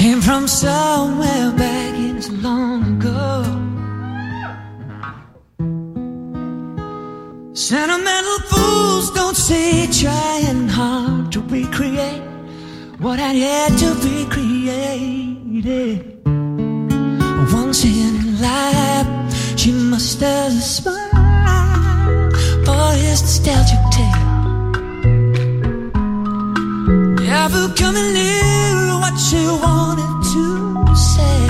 Came from somewhere back in so long ago. Sentimental fools don't say trying hard to recreate what had yet to be created. Once in life, she must have smile for his nostalgic tale. Never coming she wanted to say.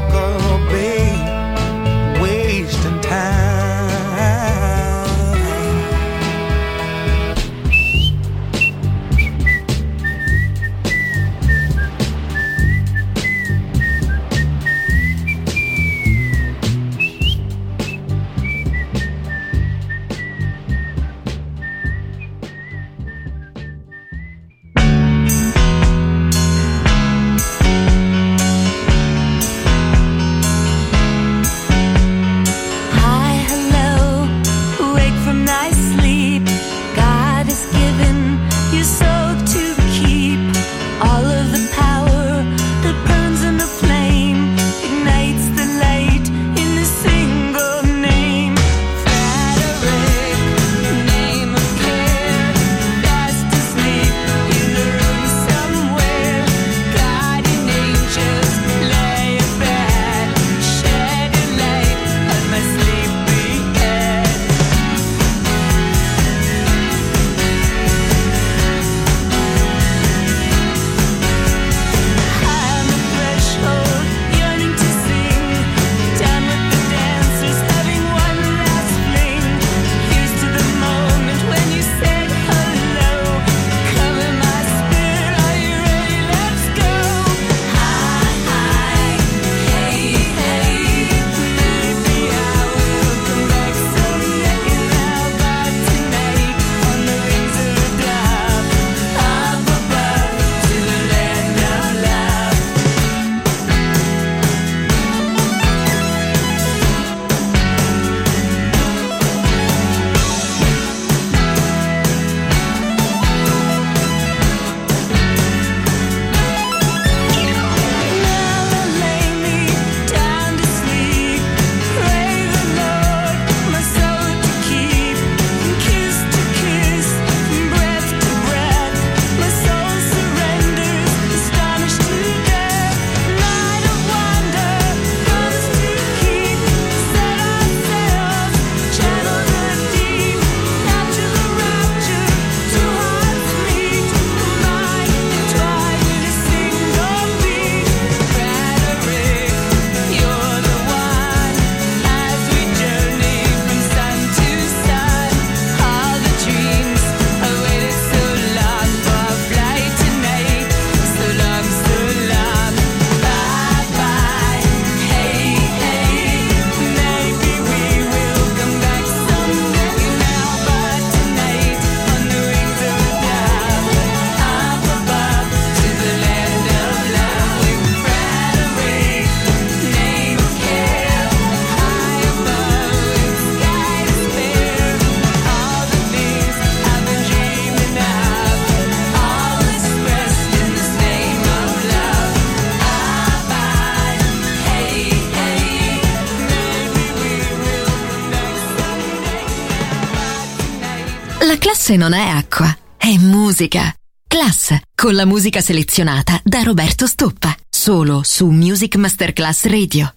classe non è acqua, è musica. Class, con la musica selezionata da Roberto Stoppa, solo su Music Masterclass Radio.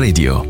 Radio.